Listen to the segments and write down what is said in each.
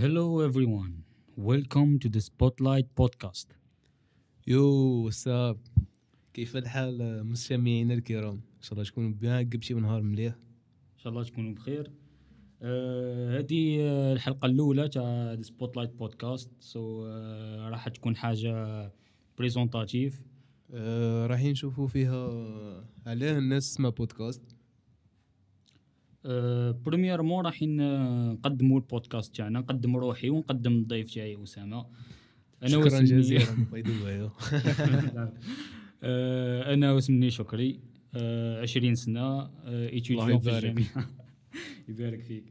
Hello everyone. Welcome to the Spotlight podcast. Yo what's up كيف الحال مستمعينا الكرام؟ إن شاء الله تكونوا bien قبشي نهار مليح. إن شاء الله تكونوا بخير. آه هذه آه، الحلقة الأولى تاع Spotlight بودكاست so راح تكون حاجة présentative آه راح نشوفوا فيها علاه الناس تسمع بودكاست Premièrement راح نقدموا البودكاست تاعنا نقدم روحي ونقدم الضيف تاعي أسامة. شكرا واسمي- جزيلا آه، أنا واسمني شكري آه، 20 سنة الله étudiant في. الجامعة. يبارك فيك.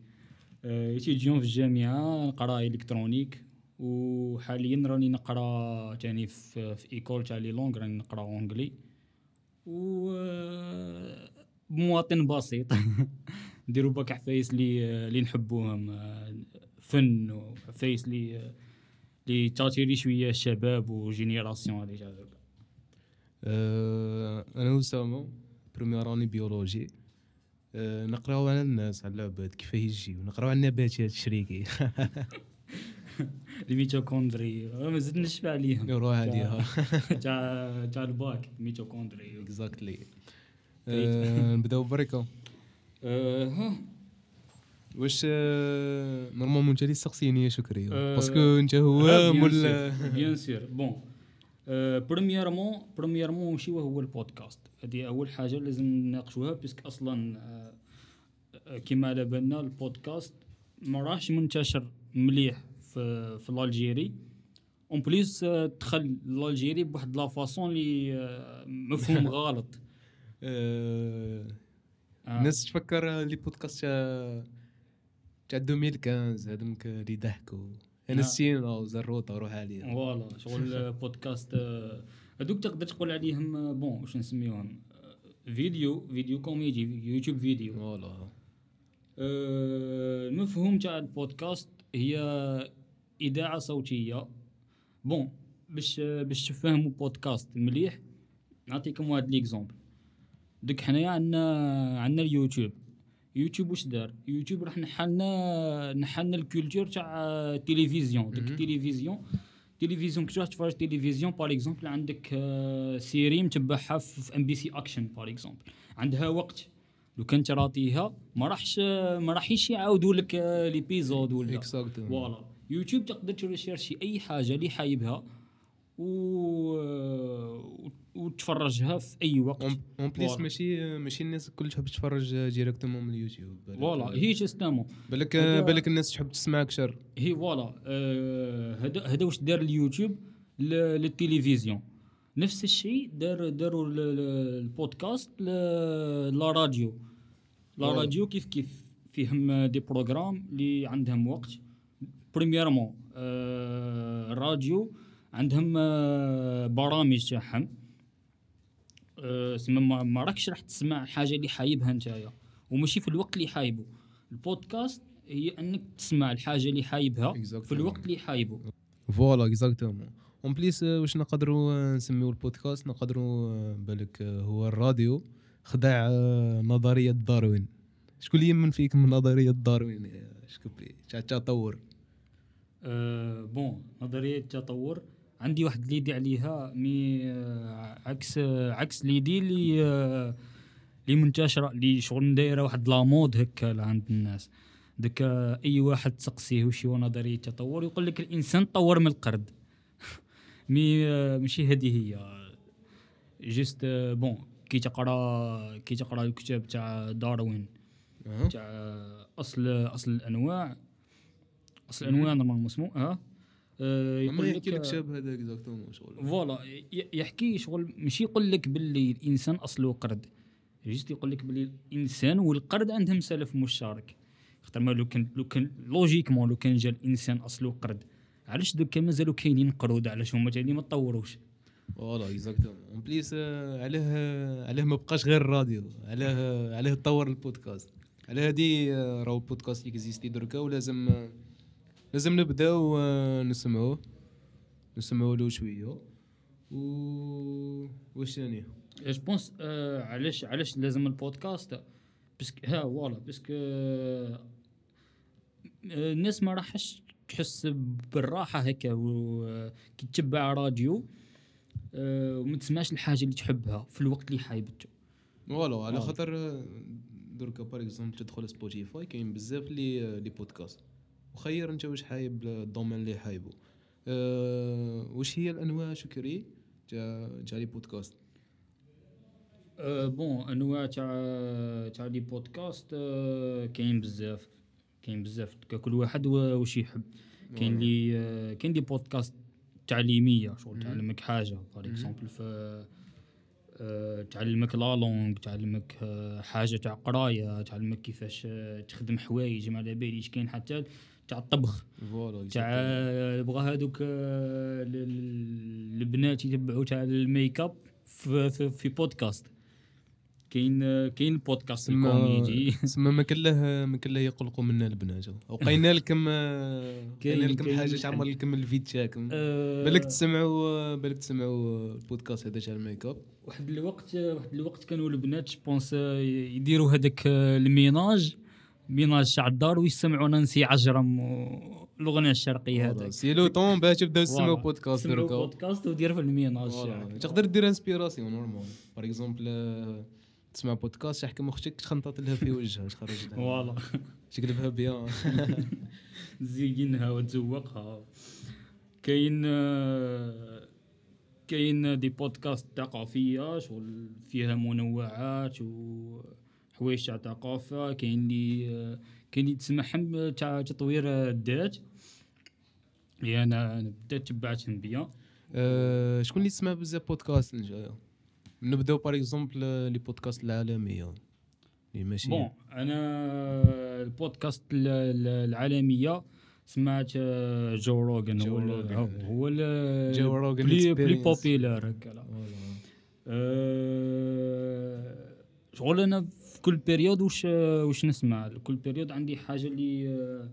étudiant في الجامعة نقرأ électronique وحاليا راني نقرأ تاني في, في école تاع les langues راني نقرأ anglais و آه، مواطن بسيط. نديرو بالك عفايس اللي اللي نحبوهم آه، فن وعفايس اللي اللي تعطيني شوية الشباب و génération اللي جا درك. آه أنا اسامه première راني biologie نقراو على الناس على العباد كيف يجيو نقراو على النباتات الشريكي. ال mitochondrie. آه، ما زدت نشفى عليهم. نروح عليها. تاع تاع الباك ال mitochondrie. exactly آه نبداو بريكا آه، ها. واش آه، normalement انت اللي تسقسيني يا شكري. آه، parce que انت هو مول بيان sûr bon premièrement premièrement وشي هو البودكاست. هذه أول حاجة لازم نناقشوها parce que أصلا كما على بالنا البودكاست ما راهش منتشر مليح في في الجيري اون بليس دخل الجيري بواحد لا فاصون اللي مفهوم غلط. آه، آه. الناس تفكر لي بودكاست تاع تاع 2015 هذوك اللي ضحكوا أنا آه. السين أو زروطه روح عليها فوالا شغل آه، بودكاست آه، هذوك تقدر تقول عليهم آه، بون واش نسميوهم؟ آه، فيديو فيديو كوميدي يوتيوب فيديو. فوالا. آه، المفهوم تاع البودكاست هي إذاعة صوتية. bon باش باش تفهموا بودكاست مليح نعطيكم واحد l'exemple. دوك حنايا عندنا عندنا اليوتيوب. يوتيوب واش دار؟ يوتيوب راح نحلنا نحلنا ال culture تاع التلفزيون مهم. التلفزيون تلفزيون كي تفرج تلفزيون par exemple عندك آه، série متبعها في MBC Action par exemple عندها وقت. لو كان تراطيها ما راحش ما راحش يعاودوا لك آه، l'épisode ولا. voilà يوتيوب تقدر تريشيرشي أي حاجة اللي حايبها. و... وتفرجها في أي وقت. en plus. ماشي ماشي الناس الكل تحب تتفرج directement من اليوتيوب. voilà هي justement بالك هذا- بالك الناس تحب تسمع أكثر. هي voilà آه، هذا هذا واش دار اليوتيوب؟ للتلفزيون. نفس الشيء دار داروا ال- ال- البودكاست la radio. la. radio كيف كيف؟ فيهم des programmes اللي عندهم وقت. premièrement آه، الراديو عندهم آه، برامج تاعهم آه، سما ما- راكش راح تسمع حاجة اللي حايبها نتايا. وماشي في الوقت اللي حايبه البودكاست هي إنك تسمع الحاجة اللي حايبها في. الوقت اللي حايبه voilà exactement en plus واش نقدروا آه، نسميو البودكاست؟ نقدروا بالك هو الراديو. خدع نظرية داروين. شكون اللي يمن فيك من نظرية داروين تاع التطور أه bon نظرية التطور عندي واحد l'idée عليها mais آه، عكس آه، عكس l'idée اللي آه، اللي منتشرة اللي شغل دايره واحد la mode هكا عند الناس. دك آه، أي واحد تسقسيه وش هو نظريه التطور يقول لك الإنسان طور من القرد. mais آه، ماشي هذه هي. juste آه، bon كي تقرا كي تقرا الكتاب تاع داروين. تاع أصل أصل الأنواع أصل الأنواع normalement اسمه ها آه، ما يقول يحكي لك شاب هذا exactement شغل. voilà يحكي شغل ماشي يقول لك باللي الإنسان أصله قرد juste يقول لك باللي الإنسان والقرد عندهم سلف مشترك. خاطر ما لو كان لو كان logiquement لو كان جا الإنسان أصله قرد علاش دوكا مازالوا كاينين قرود علاش هما تاني ما تطوروش voilà exactement en plus آه، علاه آه، علاه ما بقاش غير الراديو علاه آه، علاه تطور البودكاست. على هادي آه، راهو البودكاست existé دركا ولازم آه، لازم نبداو آه، نسمعوه نسمعوا له شوية. و واش ثاني؟ je pense آه علاش علاش لازم البودكاست؟ parce que ها voilà. parce que آه الناس ما راحش تحس بالراحة هكا و- كي تتبع راديو آه، وما تسمعش الحاجة اللي تحبها في الوقت اللي حايبته voilà. على. خاطر آه، دركا par exemple تدخل Spotify كاين بزاف les les podcasts وخير انت واش حايب ال domaine اللي حايبه أه واش هي الأنواع شكري تاع تاع les podcasts؟ أه bon أنواع تاع تاع les podcasts أه كاين بزاف. كاين بزاف كل واحد واش يحب. كاين les أه كاين les podcasts تعليمية شغل. تعلمك حاجة. مم. exemple تعلمك la langue تعلمك حاجة تاع قراية تعلمك كيفاش تخدم حوايج ما على باليش. كاين حتى تاع الطبخ. voilà تاع بغا هذوك آه، ال- ال- البنات يتبعوا تاع ال make up في, في, في بودكاست. كاين آه، كاين بودكاست الكوميدي. سما ما كله ما كله يقلقوا منا البنات. لقينا لكم آه، كاين- قينا لكم حاجة. تعمر لكم ال vide تاعكم. آه، بالك تسمعوا بالك تسمعوا البودكاست هذا تاع ال make up. واحد الوقت واحد الوقت كانوا البنات je pense يديروا هذاك آه، ال ménage. ménage تاع الدار ويسمعوا نانسي عجرم والأغنية الشرقية. هذاك c'est le temps باش تبداو تسمعوا. بودكاست دركا بودكاست ودير في ال ménage. تاعك. تقدر دير inspiration normal par exemple تسمع بودكاست يحكم أختك تخنطط لها في وجهها تخرج لها voilà تقلبها bien تزينها وتزوقها كاين كاين des podcasts ثقافيه شغل فيها منوعات وحوايج تاع ثقافة كاين اللي آه، كاين اللي تسمعهم تاع تطوير الذات. اللي أنا أنا بدات تبعتهم بيا آه، شكون اللي تسمع بزاف بودكاست الجاية؟ نبدأو par exemple les podcasts العالمية. اللي ماشي bon أنا البودكاست ال- ال- العالمية سمعت آه، Joe Rogan جو هو ال-. هو ال- Joe Rogan plus plus. populaire هكا شغل أنا كل période واش واش نسمع كل période عندي حاجة اللي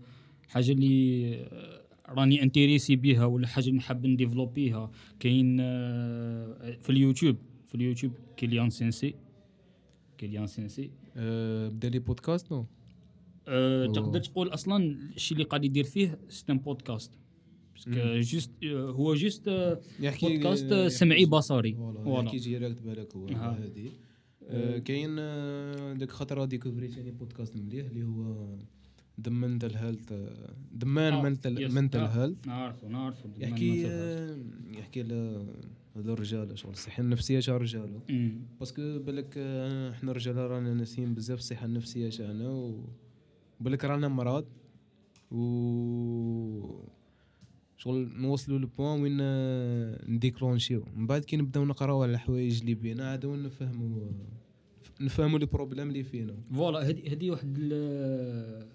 حاجة اللي راني intéressé بيها ولا حاجة اللي حاب نديفلوبيها كاين في اليوتيوب في اليوتيوب كيليان سينسي كيليان سينسي آه، بدا les podcasts non أه. تقدر تقول أصلا الشيء اللي قاعد يدير فيه système بودكاست parce que. juste هو juste بودكاست يحكي- سمعي بصري voilà. يحكي direct بالك هو ها. آه، كاين آه، ديك خطره ديكوفري ثاني بودكاست مليح اللي هو the health the man. mental آه. health نعرفه نعرفه يحكي آه، يحكي على هذا الرجال شغل الصحة النفسية تاع الرجال. parce que بالك إحنا الرجال رانا ناسيين بزاف الصحة النفسية تاعنا و بالك رانا مرض و شغل نوصلوا ل point وين آه، نديكلونشيو من بعد كي نبداو نقراو على الحوايج اللي بينا عاد نفهموا نفهموا les problèmes اللي فينا. voilà هذه واحد ال-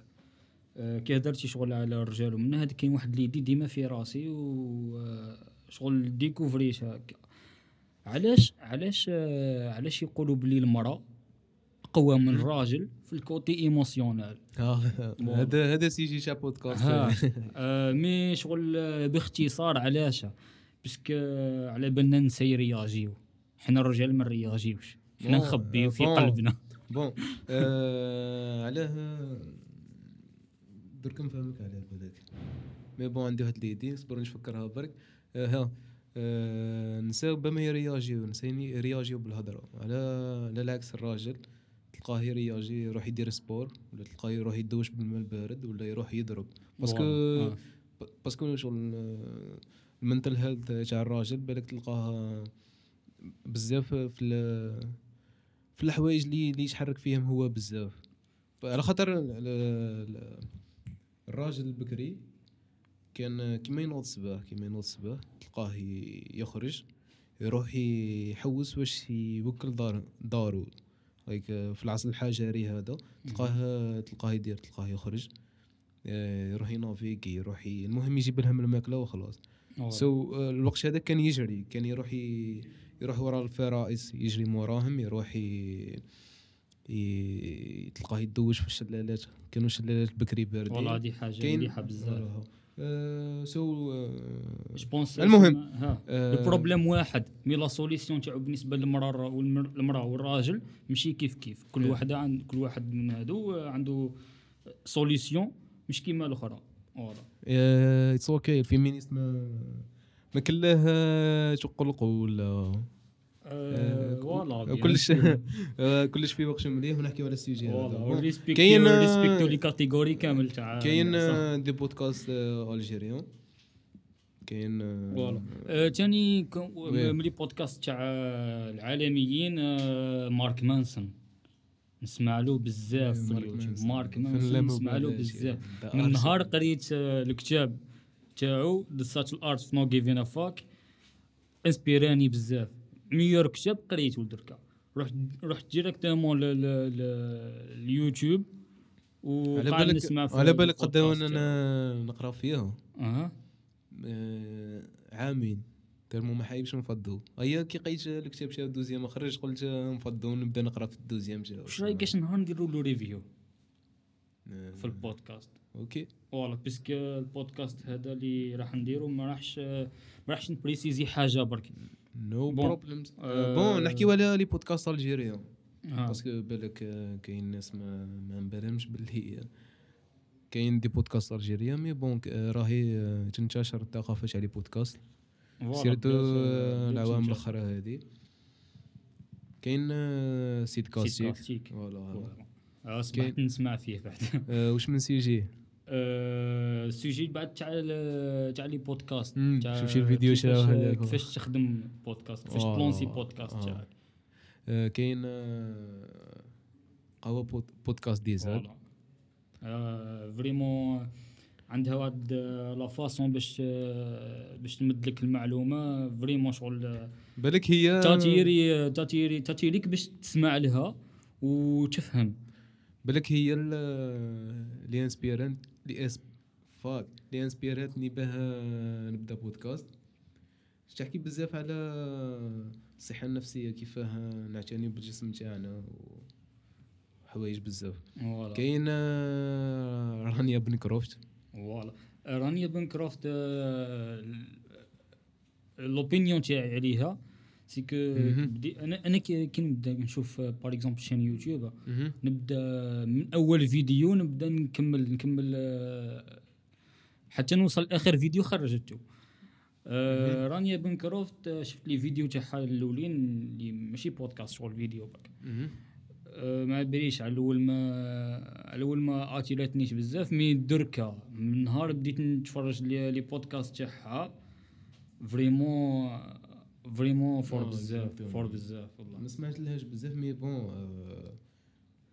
آه، كي هدرتي شغل على الرجال ومن هذا كاين واحد l'idée ديما في راسي وشغل ديكوفريت هكا علاش علاش آه، علاش يقولوا بلي المرأة اقوى من الراجل في ال côté émotionnel. هذا هذا sujet تاع بودكاست آه، mais شغل آه، باختصار علاش؟ parce que آه، على بالنا نسا رياجيو. حنا الرجال ما نرياجيوش. حنا نخبيو آه، في. قلبنا. bon آه علاه درك نفهمك علاه بالك mais bon عندي واحد l'idée نصبر نفكرها برك. آه ها. آه نساو بما يرياجيو نسيني يرياجيو بالهضرة. على على العكس الراجل. تلقاه يرياجي يروح يدير sport ولا تلقاه يروح يدوش بالماء البارد ولا يروح يضرب parce que. آه. parce que شغل المنتل هيلث تاع الراجل بالك تلقاه بزاف في في الحوايج اللي اللي يتحرك فيهم هو بزاف على خاطر ال- ال- الراجل البكري كان كيما ينوض الصباح كيما ينوض الصباح تلقاه يخرج يروح يحوس واش يوكل دار دارو هيك في العصر الحجري هذا تلقاه تلقاه يدير تلقاه يخرج. آه، يروح ينافيكي يروح المهم يجيب لهم الماكلة وخلاص. so so, الوقت هذا كان يجري كان يروح ي... يروح ورا الفرائس يجري موراهم يروح ي... ي... تلقاه يدوش في الشلالات. كانوا شلالات بكري باردين. والله هذه حاجة مليحة بزاف. آه so je pense المهم. ها آه، ال problème واحد mais la solution تاعو بالنسبة للمرأة والمراه والراجل ماشي كيف كيف كل إيه. واحد عند كل واحد من هادو عنده solution مش كيما الأخرى voilà it's okay ال féministes ما ما آه، تقلقوا ولا آه، voilà كلش آه، كلش في وقت مليح ونحكيو على ال sujet هذا. كاين آه، ريسبكتو les catégories كامل تاع كاين. آه، des podcasts آه، الجيريان كاين آه، voilà آه، oui. mais les podcasts تاع العالميين آه، Mark Manson. نسمع له بزاف في Mark اليوتيوب. Manson. Mark Manson نسمع له بزاف. من نهار قريت آه، الكتاب تاعو The Subtle Art Not Giving Fuck انسبيراني بزاف. meilleur كتاب قريته دركا رحت رحت directement اليوتيوب على بالك على بالك قد أنا نقرا فيها أها آه، عامين ترمو ما حايبش نفضو هيا كي لقيت الكتاب شاف ال deuxième خرج قلت نفضو نبدا نقرا في ال deuxième جا واش رايك اش نهار نديرو له review آه، في البودكاست okay voilà parce que البودكاست هذا اللي راح نديرو ما راحش ما راحش نبريسيزي حاجة برك no. problems bon نحكيو على les podcasts الجيريان. parce que بالك كاين ناس ما ما مبالمش باللي كاين des podcasts الجيريان mais bon راهي تنتشر الثقافه تاع les podcasts surtout العوام. الاخرى هذه كاين سيد كاستيك. voilà صبحت نسمع فيه بعد واش من sujet آه، ال sujet بعد تاع تاع les podcasts شي الفيديو هذاك. كيفاش تخدم بودكاست كيفاش ت lancer podcast. تاعك. آه، كاين آه، قهوة pod- podcast ديزل vraiment عندها واحد la façon باش باش تمد لك المعلومة. vraiment شغل بالك هي تاتيري تاتيري تاتيريك باش تسمع لها وتفهم بالك هي ال- اللي inspirante اللي اس فاك اللي inspir اتني باه نبدا بودكاست. تحكي بزاف على الصحة النفسية كيفاه نعتني بالجسم تاعنا وحوايج بزاف. كاين آه، رانيا بن كروفت voilà. رانيا بنكروفت آه، l'opinion تاعي عليها. c'est que أنا أنا كي نبدا نشوف par exemple chaîne يوتيوب. نبدا من اول فيديو نبدا نكمل نكمل حتى نوصل لاخر فيديو خرجته آه رانيا بنكروفت شفت les vidéos تاعها الاولين اللي ماشي بودكاست شغل فيديو برك. آه، ما بريش على الأول ما على الأول ما attir اتنيش بزاف mais دركا من نهار بديت نتفرج les podcasts تاعها vraiment vraiment fort بزاف. fort بزاف ما والله سمعت لهاش بزاف mais bon آه،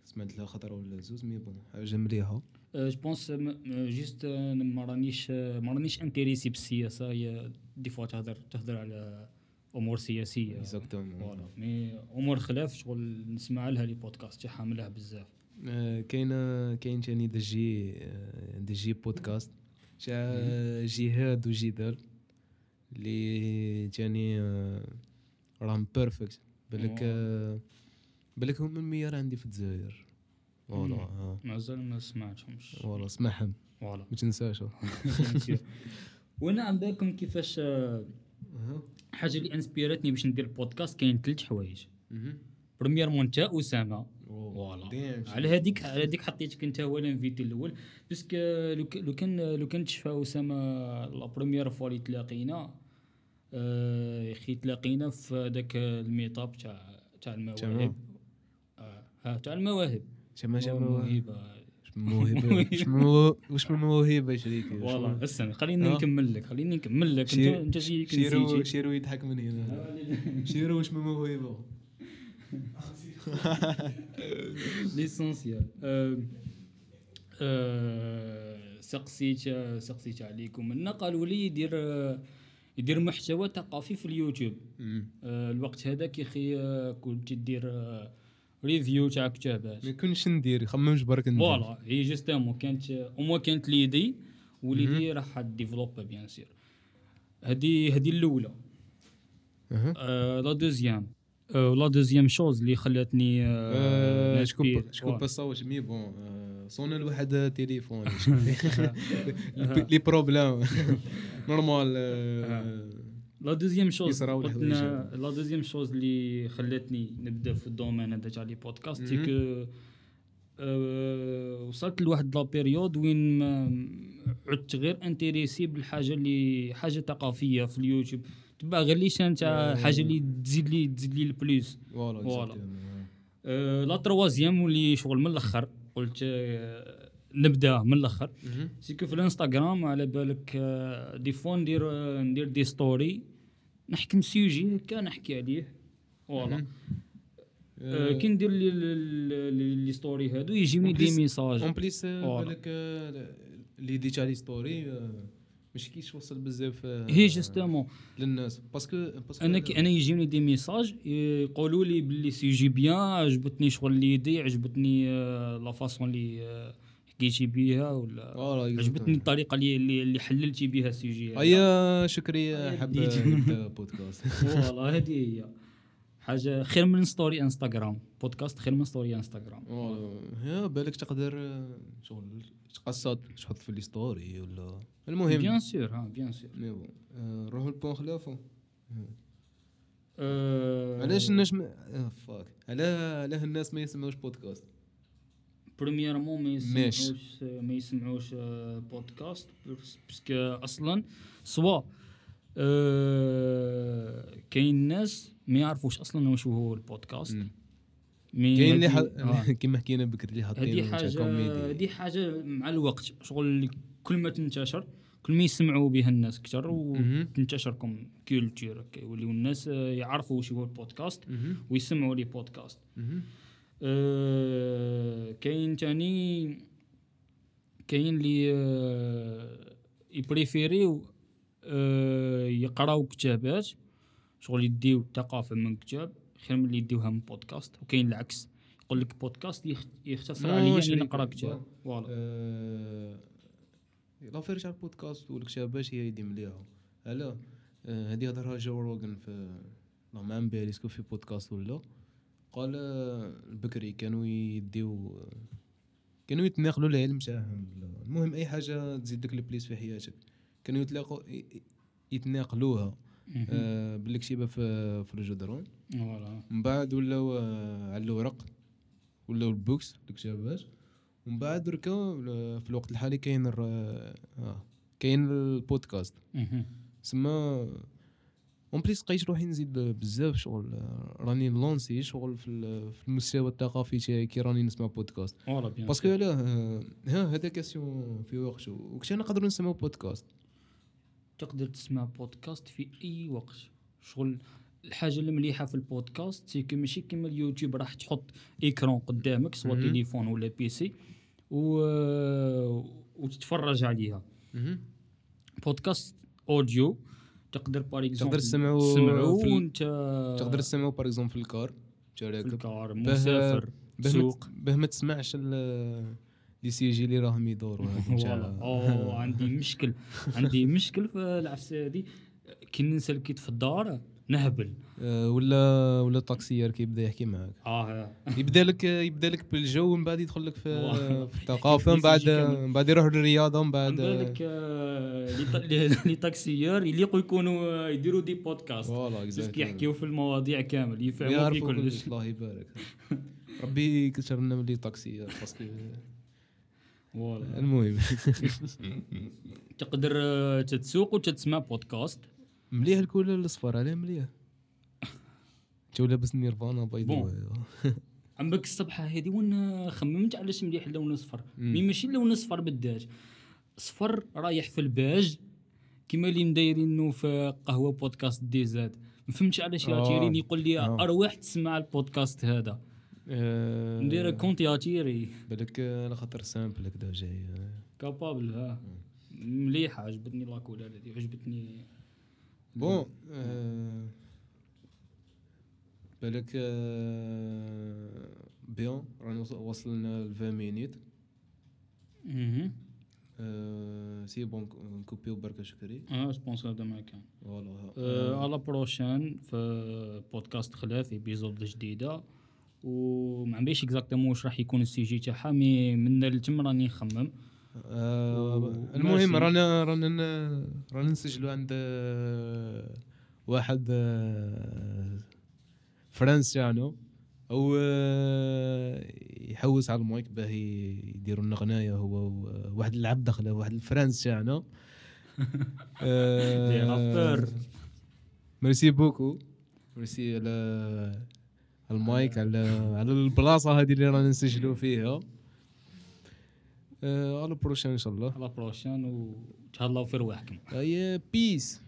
سمعت لها خطره ولا زوز mais bon حاجة مليحه je pense juste ما رانيش ما رانيش intéressé بالسياسة هي des fois تهدر تهدر على أمور سياسية. exactement voilà mais أمور خلاف شغل نسمع لها les podcasts تاعها مليح بزاف. آه، كاين كاين تاني دي جي آه، دي جي بودكاست تاع جهاد وجدال اللي تاني آه، راهم perfect بالك بالك هم ال meilleurs عندي في الجزائر. voilà. آه، مازال ما سمعتهمش. voilà اسمعهم voilà ما تنساش. وأنا عم بالكم كيفاش آه، حاجة اللي inspir تني باش ندير بودكاست كاين ثلاث حوايج. premièrement انت أسامة. voilà على هذيك على هذيك حطيتك انت هو ال invité الأول. parce que لو كان لو كان تشفى أسامة la première fois اللي تلاقينا يا أخي تلاقينا في ذاك ال meet-up تاع تاع المواهب. آه، ها تاع المواهب. شما شما موهبة. موهبة. واش من موهبة شريكي والله استنى خليني آه. نكمل لك خليني نكمل لك. انت انت جيك شيرو شيرو يضحك من هنا شيرو واش من موهبة؟ l'essentiel سقسيت سقسيت عليكم. قالوا لي يدير آه، يدير محتوى ثقافي في اليوتيوب. آه، الوقت هذاك يا أخي آه، كنت دير آه، review تاع كتابات ما كنتش ندير خممش برك ندير. voilà هي justement كانت أو كانت l'idée و l'idée راح développe bien sûr هذه هذه الأولى. آه، la deuxième آه، la deuxième chose اللي خلاتني. شكون شكون voilà. بصاوش mais bon آه، صونا لواحد تليفون les problèmes normal la deuxième chose la deuxième chose اللي خلاتني نبدا في ال domaine هذا تاع les podcasts c'est وصلت لواحد la période وين عدت غير intéressé بالحاجة اللي حاجة ثقافيه في اليوتيوب تبع غير les chaînes تاع حاجة اللي تزيد لي تزيد لي ال plus voilà voilà. أه la troisième واللي شغل من الأخر. قلت أه نبدأ من الأخر. c'est que في الانستغرام على بالك des fois ندير ندير des stories نحكم sujet هكا نحكي عليه. voilà. كي ندير les les- stories هادو يجيوني des messages en plus. بالك آه، اللي دي تاع les stories آه، مش كيش توصل بزاف آه، هي justement. للناس. parce que parce que أنا كي أنا يجيوني des messages يقولوا لي باللي sujet bien عجبتني شغل l'idée عجبتني آه، la façon اللي آه، حكيتي بيها ولا عجبتني الطريقة اللي اللي, حللتي بها ال sujet هذا. هيا شكري حب بديت. يبدا podcast voilà هذه هي. حاجة خير من story انستغرام بودكاست خير من story انستغرام. يا بالك تقدر آه، شغل تقصد تحط في les stories ولا؟ المهم. bien sûr ها bien sûr mais bon آه، نروحو ل point خلاف و. أه علاش الناس ما آه، فاك علاه علاه الناس ما يسمعوش podcast premièrement ما. يسمعوش ما يسمعوش آه، podcast parce que أصلا soit آه، كاين ناس ما يعرفوش أصلا واش هو البودكاست. كاين اللي آه. ح- كيما حكينا بكري اللي حاطين حاجة هذه حاجة مع الوقت شغل كل ما تنتشر كل ما يسمعوا بها الناس أكثر. وتنتشر comme culture يوليو الناس يعرفوا واش هو البودكاست ويسمعوا les podcasts. آه، كاين تاني كاين اللي آه، ي préfér يو يقراو كتابات. شغل يديو الثقافه من كتاب خير من اللي يديوها من بودكاست وكاين العكس. يقول لك بودكاست يخ- يختصر عليا إني نقرأ كتاب. voilà. آه، l'affaire تاع البودكاست والكتابات هي يدي مليحة. علاه آه، هذه هضرها جو روغن في لا ما علابالي est-ce que في بودكاست ولا قال آه، البكري كانوا يديو كانوا يتناقلوا العلم تاعهم المهم أي حاجة تزيد لك ال plus في حياتك كانوا يتلاقوا يتناقلوها. آه، بالكتيبه في في الجدران voilà. من بعد ولاو آه، على الورق ولاو ال en:books الكتابات ومن بعد دركا في الوقت الحالي كاين الر... آه. كاين البودكاست. سما en plus لقيت روحي نزيد بزاف شغل راني lancé شغل في ال- في المستوى الثقافي تاعي كي راني نسمع بودكاست. parce que علاه ها هذا كاسيون في وقته وكنت نقدروا نسمعوا بودكاست. تقدر تسمع بودكاست في أي وقت شغل الحاجة المليحه في البودكاست c'est que ماشي كيما اليوتيوب راح تحط écran قدامك سواء. تليفون ولا PC و... وتتفرج عليها. بودكاست audio تقدر par تقدر ال- وانت تقدر تسمعوا par exemple في ال car في ال car مسافر ما سوق به ما تسمعش ال- les sujets اللي راهم يدوروا أوه عندي مشكل. عندي مشكل في العفسه هذه. كي ننسى ال kit في الدار نهبل. آه، ولا ولا ال taxieur كيبدا يحكي معاك. آه يبدا لك يبدا لك بالجو من بعد يدخل لك في. في الثقافة من بعد. من بعد يروح للرياضة من بعد بالك آه، les taxieurs يليقوا يكونوا آه، يديروا des podcasts. voilà بس exactly. يحكيو في المواضيع كامل يفهموا في كلش الله يبارك. ربي يكثر لنا من les taxieurs parce que. المهم. تقدر آه، تتسوق وتتسمع بودكاست. مليح ال couleur الاصفر عليه مليح. تو لابس نيرفانا بيضاء. علابالك الصبحة هذه وين خممت علاش مليح اللون الاصفر. mais ماشي اللون الاصفر بالذات صفر رايح في الباج. كيما اللي مدايرينو في قهوة بودكاست دي زاد. ما فهمتش علاش آه. يقول لي آه. أروح تسمع البودكاست هذا. آه، ندير كونت ياتيري بالك على خاطر سامبل هكذا جاي كابابل ها. مليحة عجبتني لاكولار هذه عجبتني. بون آه، بالك آه، بيان. رانا وص- وصلنا ل 20 مينيت أها آه، c'est bon نكوبيو بركة شكري آه je pense هذا ما كان voilà آه على prochain في بودكاست خلاف épisode جديدة. وما عنديش exactement واش راح يكون ال sujet تاعها mais من التم راني نخمم آه، المهم. رانا رانا رانا نسجلوا عند آه، واحد آه، friends تاعنا أو آه، يحوس على المايك باه يديروا لنا غنايه هو واحد العبد دخله واحد ال friends تاعنا les rappeurs. merci beaucoup merci على المايك على على البلاصة هذه اللي رانا نسجلوا فيها. آه، على ال prochain إن شاء الله. على prochain وتهلاو في رواحكم. هيا peace